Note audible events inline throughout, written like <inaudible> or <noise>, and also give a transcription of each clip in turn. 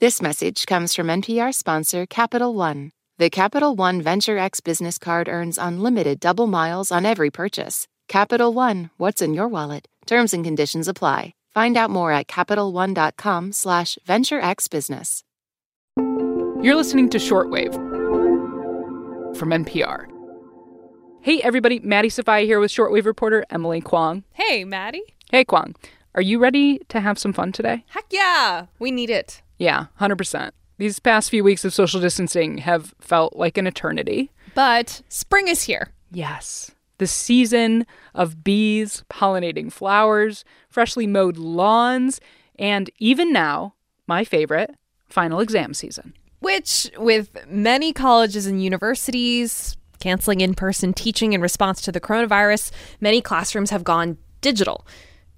This message comes from NPR sponsor Capital One. The Capital One Venture X business card earns unlimited double miles on every purchase. Capital One, what's in your wallet? Terms and conditions apply. Find out more at CapitalOne.com slash VentureXBusiness. You're listening to Shortwave from NPR. Hey, everybody. Maddie Sofia here with Shortwave reporter Emily Kwong. Hey, Maddie. Hey, Kwong. Are you ready to have some fun today? Heck yeah. We need it. Yeah, 100%. These past few weeks of social distancing have felt like an eternity. But spring is here. Yes. The season of bees pollinating flowers, freshly mowed lawns, and even now, my favorite, final exam season. Which, with many colleges and universities canceling in person teaching in response to the coronavirus, many classrooms have gone digital.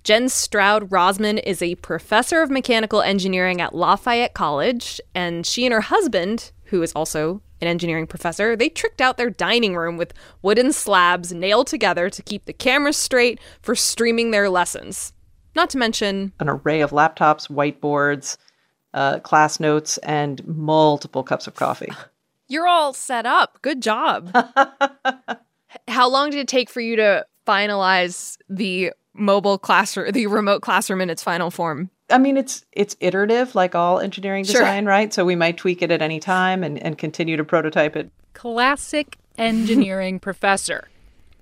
Jenn Stroud Rossman is a professor of mechanical engineering at Lafayette College, and she and her husband, who is also an engineering professor, they tricked out their dining room with wooden slabs nailed together to keep the cameras straight for streaming their lessons. Not to mention an array of laptops, whiteboards, uh, class notes, and multiple cups of coffee. <laughs> You're all set up. Good job. <laughs> How long did it take for you to finalize the mobile classroom, the remote classroom in its final form? I mean, it's it's iterative, like all engineering design, sure. right? So we might tweak it at any time and, and continue to prototype it. Classic engineering <laughs> professor,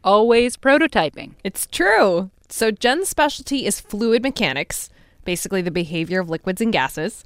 always prototyping. It's true. So Jenn's specialty is fluid mechanics, basically the behavior of liquids and gases.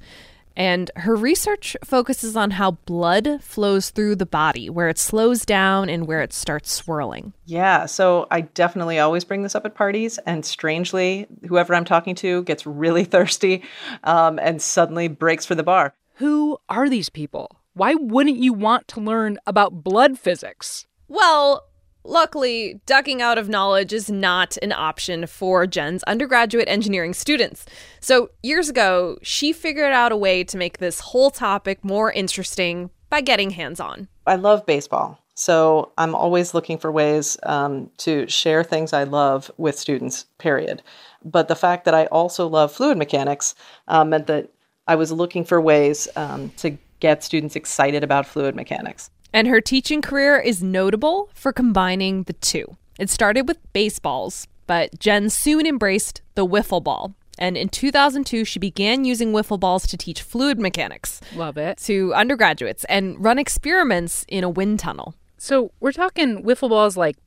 And her research focuses on how blood flows through the body, where it slows down and where it starts swirling. Yeah, so I definitely always bring this up at parties. And strangely, whoever I'm talking to gets really <laughs> thirsty um, and suddenly breaks for the bar. Who are these people? Why wouldn't you want to learn about blood physics? Well, Luckily, ducking out of knowledge is not an option for Jenn's undergraduate engineering students. So, years ago, she figured out a way to make this whole topic more interesting by getting hands on. I love baseball. So, I'm always looking for ways um, to share things I love with students, period. But the fact that I also love fluid mechanics um, meant that I was looking for ways um, to get students excited about fluid mechanics. And her teaching career is notable for combining the two. It started with baseballs, but Jenn soon embraced the wiffle ball. And in 2002, she began using wiffle balls to teach fluid mechanics. Love it. To undergraduates and run experiments in a wind tunnel. So we're talking wiffle balls like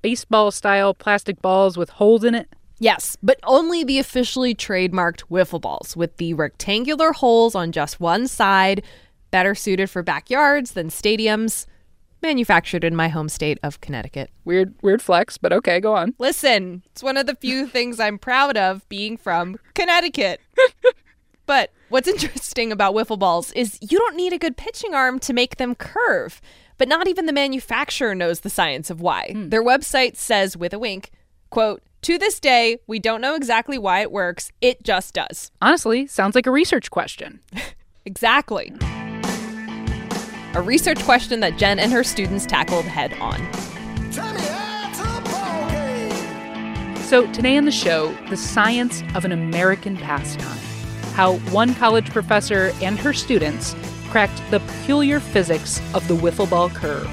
baseball style plastic balls with holes in it? Yes, but only the officially trademarked wiffle balls with the rectangular holes on just one side better suited for backyards than stadiums. Manufactured in my home state of Connecticut. Weird, weird flex, but okay, go on. Listen, it's one of the few <laughs> things I'm proud of being from Connecticut. <laughs> but what's interesting about wiffle balls is you don't need a good pitching arm to make them curve. But not even the manufacturer knows the science of why. Hmm. Their website says with a wink, quote, to this day, we don't know exactly why it works. It just does. Honestly, sounds like a research question. <laughs> exactly a research question that Jen and her students tackled head on. So, today on the show, the science of an American pastime. How one college professor and her students cracked the peculiar physics of the wiffle ball curve.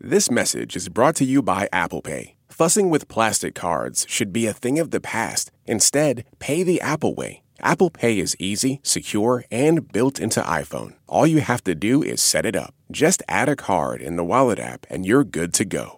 This message is brought to you by Apple Pay. Fussing with plastic cards should be a thing of the past. Instead, pay the Apple way. Apple Pay is easy, secure, and built into iPhone. All you have to do is set it up. Just add a card in the Wallet app and you're good to go.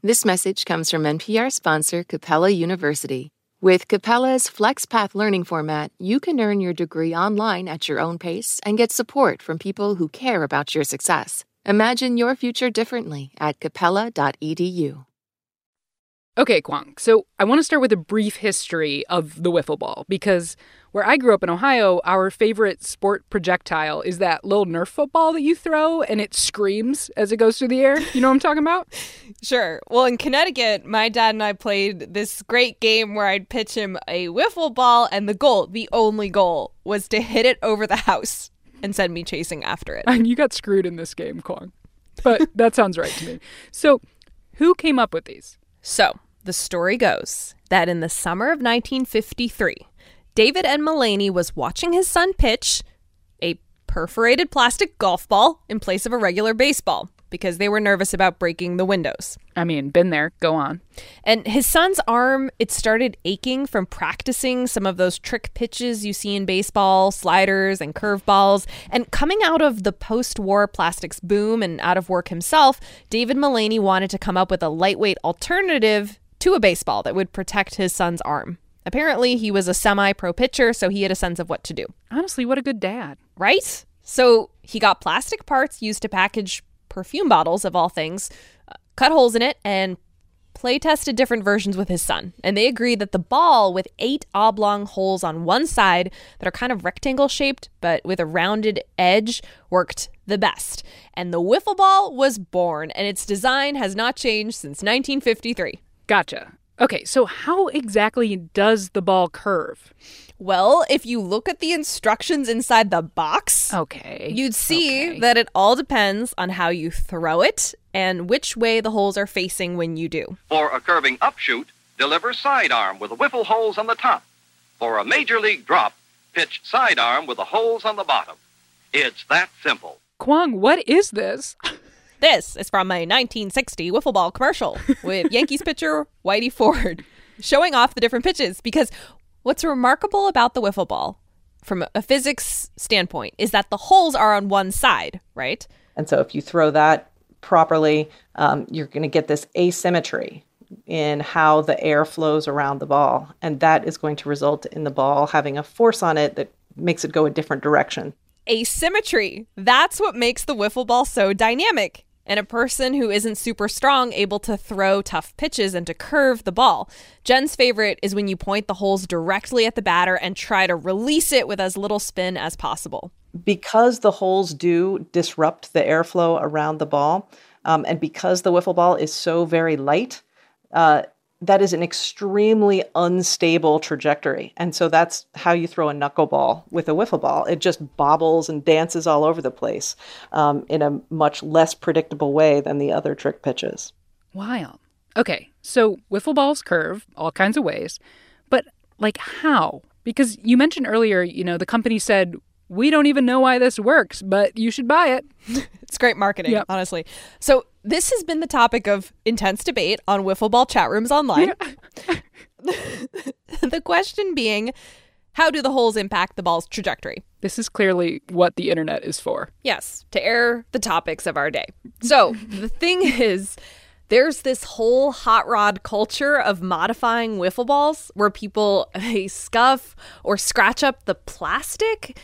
This message comes from NPR sponsor Capella University. With Capella's FlexPath learning format, you can earn your degree online at your own pace and get support from people who care about your success. Imagine your future differently at capella.edu. Okay, Kwong. So I want to start with a brief history of the wiffle ball because where I grew up in Ohio, our favorite sport projectile is that little Nerf football that you throw and it screams as it goes through the air. You know what I'm talking about? <laughs> Sure. Well, in Connecticut, my dad and I played this great game where I'd pitch him a wiffle ball, and the goal, the only goal, was to hit it over the house and send me chasing after it. And you got screwed in this game, Kwong. But <laughs> that sounds right to me. So, who came up with these? So, the story goes that in the summer of 1953, David N. Mullany was watching his son pitch a perforated plastic golf ball in place of a regular baseball because they were nervous about breaking the windows. I mean, been there. Go on. And his son's arm, it started aching from practicing some of those trick pitches you see in baseball, sliders and curveballs. And coming out of the post war plastics boom and out of work himself, David Mullany wanted to come up with a lightweight alternative to a baseball that would protect his son's arm. Apparently, he was a semi pro pitcher, so he had a sense of what to do. Honestly, what a good dad. Right? So he got plastic parts used to package perfume bottles, of all things, uh, cut holes in it, and play tested different versions with his son. And they agreed that the ball with eight oblong holes on one side that are kind of rectangle shaped but with a rounded edge worked the best. And the wiffle ball was born, and its design has not changed since 1953. Gotcha. Okay, so how exactly does the ball curve? Well, if you look at the instructions inside the box, Okay. you'd see okay. that it all depends on how you throw it and which way the holes are facing when you do. For a curving upshoot, deliver sidearm with the wiffle holes on the top. For a major league drop, pitch sidearm with the holes on the bottom. It's that simple. Kwong, what is this? <laughs> This is from a 1960 wiffle ball commercial with <laughs> Yankees pitcher Whitey Ford showing off the different pitches because what's remarkable about the wiffle ball from a physics standpoint is that the holes are on one side, right? And so if you throw that properly, um, you're going to get this asymmetry in how the air flows around the ball. And that is going to result in the ball having a force on it that makes it go a different direction. asymmetry. That's what makes the wiffle ball so dynamic. And a person who isn't super strong able to throw tough pitches and to curve the ball. Jenn's favorite is when you point the holes directly at the batter and try to release it with as little spin as possible. because the holes do disrupt the airflow around the ball, um, and because the wiffle ball is so very light, uh, that is an extremely unstable trajectory. And so that's how you throw a knuckleball with a wiffle ball. It just bobbles and dances all over the place um, in a much less predictable way than the other trick pitches. Wild. Okay, so wiffle balls curve all kinds of ways, but like how? Because you mentioned earlier, you know, the company said, we don't even know why this works, but you should buy it. <laughs> It's great marketing, Yep. honestly. So, this has been the topic of intense debate on wiffle ball chat rooms online. <laughs> the question being how do the holes impact the ball's trajectory? This is clearly what the internet is for. Yes, to air the topics of our day. So, the thing is, there's this whole hot rod culture of modifying wiffle balls where people <laughs> they scuff or scratch up the plastic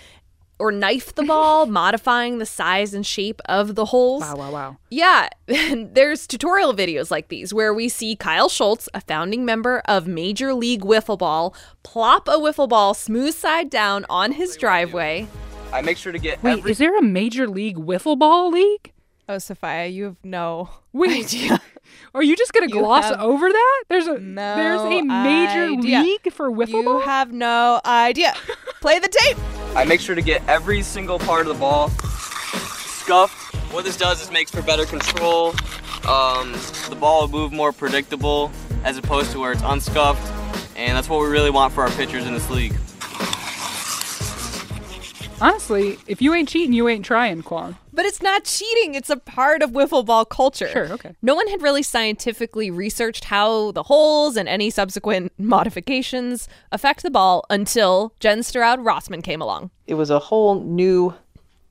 or knife the ball, <laughs> modifying the size and shape of the holes. Wow, wow, wow. Yeah, and <laughs> there's tutorial videos like these where we see Kyle Schultz, a founding member of Major League Wiffle Ball, plop a wiffle ball smooth side down on his driveway. I make sure to get Wait, every is there a major league wiffle ball league? Oh, Sofia, you have no Wait, <laughs> are you just gonna You gloss have over that? There's a no there's a major idea. league for wiffle You ball. have no idea. Play the tape. I make sure to get every single part of the ball scuffed. What this does is makes for better control. Um, the ball will move more predictable as opposed to where it's unscuffed, and that's what we really want for our pitchers in this league. Honestly, if you ain't cheating, you ain't trying, Kwong. But it's not cheating. It's a part of wiffle ball culture. Sure, okay. No one had really scientifically researched how the holes and any subsequent <laughs> modifications affect the ball until Jenn Stroud Rossman came along. It was a whole new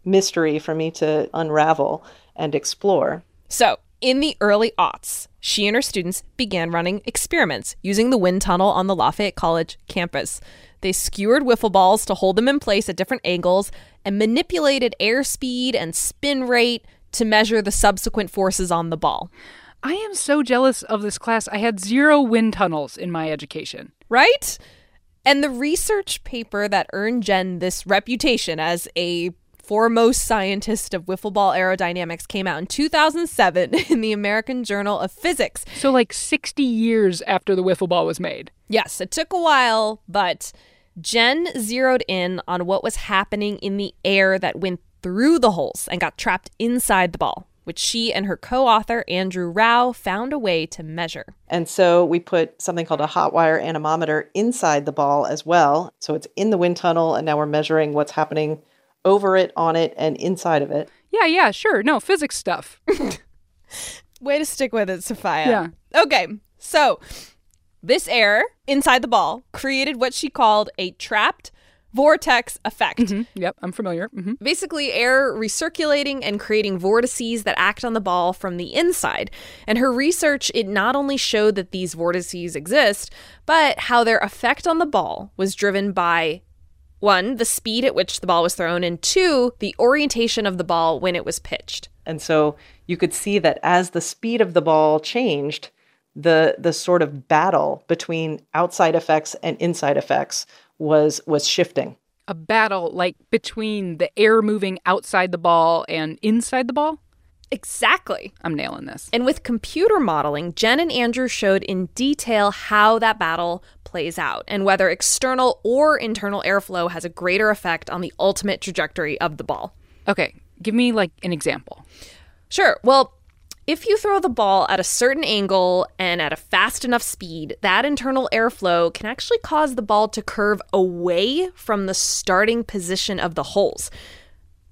mystery for me to unravel and explore. So, in the early aughts, she and her students began running experiments using the wind tunnel on the Lafayette College campus. They skewered wiffle balls to hold them in place at different angles and manipulated airspeed and spin rate to measure the subsequent forces on the ball. I am so jealous of this class. I had zero wind tunnels in my education. Right? And the research paper that earned Jenn this reputation as a foremost scientist of wiffle ball aerodynamics came out in 2007 <laughs> in the American Journal of Physics. So, like 60 years after the wiffle ball was made. Yes, it took a while, but Jenn zeroed in on what was happening in the air that went through the holes and got trapped inside the ball, which she and her co author, Andrew Rao, found a way to measure. And so we put something called a hot wire anemometer inside the ball as well. So it's in the wind tunnel, and now we're measuring what's happening over it, on it, and inside of it. Yeah, yeah, sure. No, physics stuff. <laughs> Way to stick with it, Sofia. Yeah. Okay, so this air inside the ball created what she called a trapped vortex effect. Mhm, Yep, I'm familiar. hmm Basically, air recirculating and creating vortices that act on the ball from the inside. And her research, it not only showed that these vortices exist, but how their effect on the ball was driven by one, the speed at which the ball was thrown, and two, the orientation of the ball when it was pitched. And so you could see that as the speed of the ball changed, the the sort of battle between outside effects and inside effects was was shifting. A battle like between the air moving outside the ball and inside the ball? Exactly. I'm nailing this. And with computer modeling, Jenn and Andrew showed in detail how that battle plays out and whether external or internal airflow has a greater effect on the ultimate trajectory of the ball. Okay, give me like an example. Sure. Well, if you throw the ball at a certain angle and at a fast enough speed, that internal airflow can actually cause the ball to curve away from the starting position of the holes,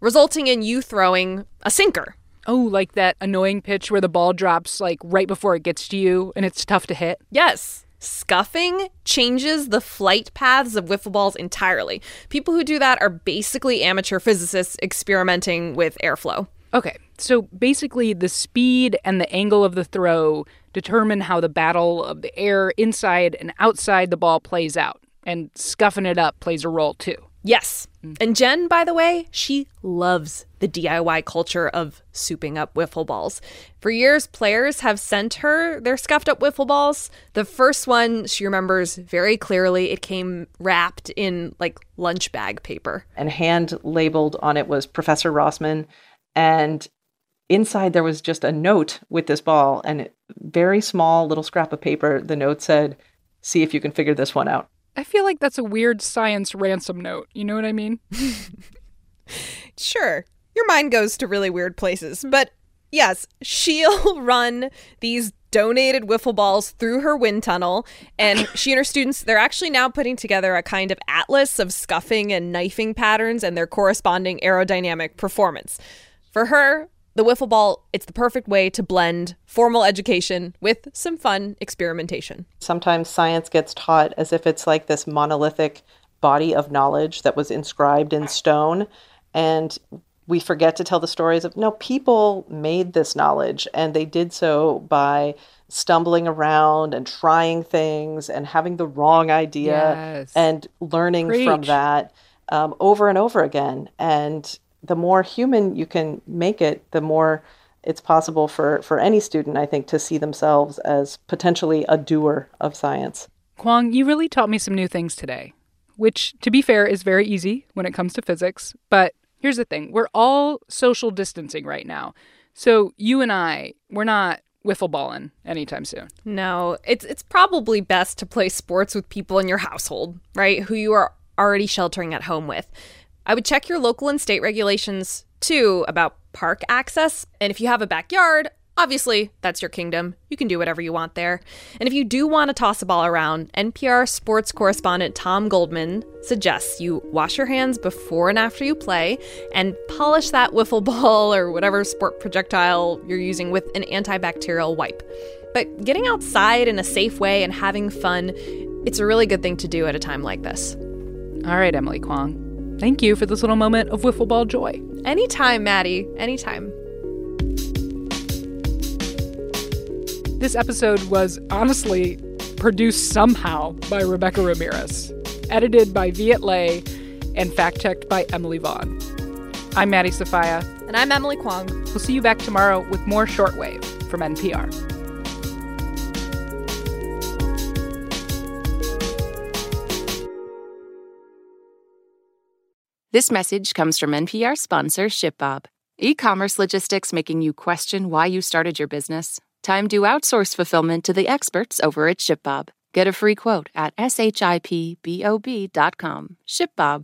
resulting in you throwing a sinker. Oh, like that annoying pitch where the ball drops like right before it gets to you and it's tough to hit? Yes. Scuffing changes the flight paths of wiffle balls entirely. People who do that are basically amateur physicists experimenting with airflow. Okay, so basically the speed and the angle of the throw determine how the battle of the air inside and outside the ball plays out, and scuffing it up plays a role too. Yes. Mm. And Jenn, by the way, she loves the DIY culture of souping up wiffle balls. For years, players have sent her their scuffed up wiffle balls. The first one she remembers very clearly. It came wrapped in like lunch bag paper. And hand labeled on it was Professor Rossman. And inside there was just a note with this ball and a very small little scrap of paper. The note said, See if you can figure this one out. I feel like that's a weird science ransom note. You know what I mean? <laughs> Sure, your mind goes to really weird places, but yes, she'll <laughs> run these donated wiffle balls through her wind tunnel, and she and her students, they're actually now putting together a kind of atlas of scuffing and knifing patterns and their corresponding aerodynamic performance. For her, the wiffle ball, it's the perfect way to blend formal education with some fun experimentation. Sometimes science gets taught as if it's like this monolithic body of knowledge that was inscribed in stone. And we forget to tell the stories of no, people made this knowledge and they did so by stumbling around and trying things and having the wrong idea Yes. and learning from that um, over and over again. And the more human you can make it, the more it's possible for, for any student, I think, to see themselves as potentially a doer of science. Kwong, you really taught me some new things today, which, to be fair, is very easy when it comes to physics. But here's the thing we're all social distancing right now. So you and I, we're not wiffle balling anytime soon. No, it's it's probably best to play sports with people in your household, right? Who you are already sheltering at home with. I would check your local and state regulations too about park access. And if you have a backyard, obviously that's your kingdom. You can do whatever you want there. And if you do want to toss a ball around, NPR sports correspondent Tom Goldman suggests you wash your hands before and after you play and polish that <laughs> wiffle ball or whatever sport projectile you're using with an antibacterial wipe. But getting outside in a safe way and having fun, it's a really good thing to do at a time like this. All right, Emily Kwong. Thank you for this little moment of wiffle ball joy. Anytime, Maddie. Anytime. This episode was honestly produced somehow by Rebecca Ramirez, edited by Viet Le, and fact checked by Emily Vaughn. I'm Maddie Sofia. And I'm Emily Kwong. We'll see you back tomorrow with more Shortwave from NPR. This message comes from NPR sponsor ShipBob. E commerce logistics making you question why you started your business? Time to outsource fulfillment to the experts over at ShipBob. Get a free quote at shipbob.com. ShipBob.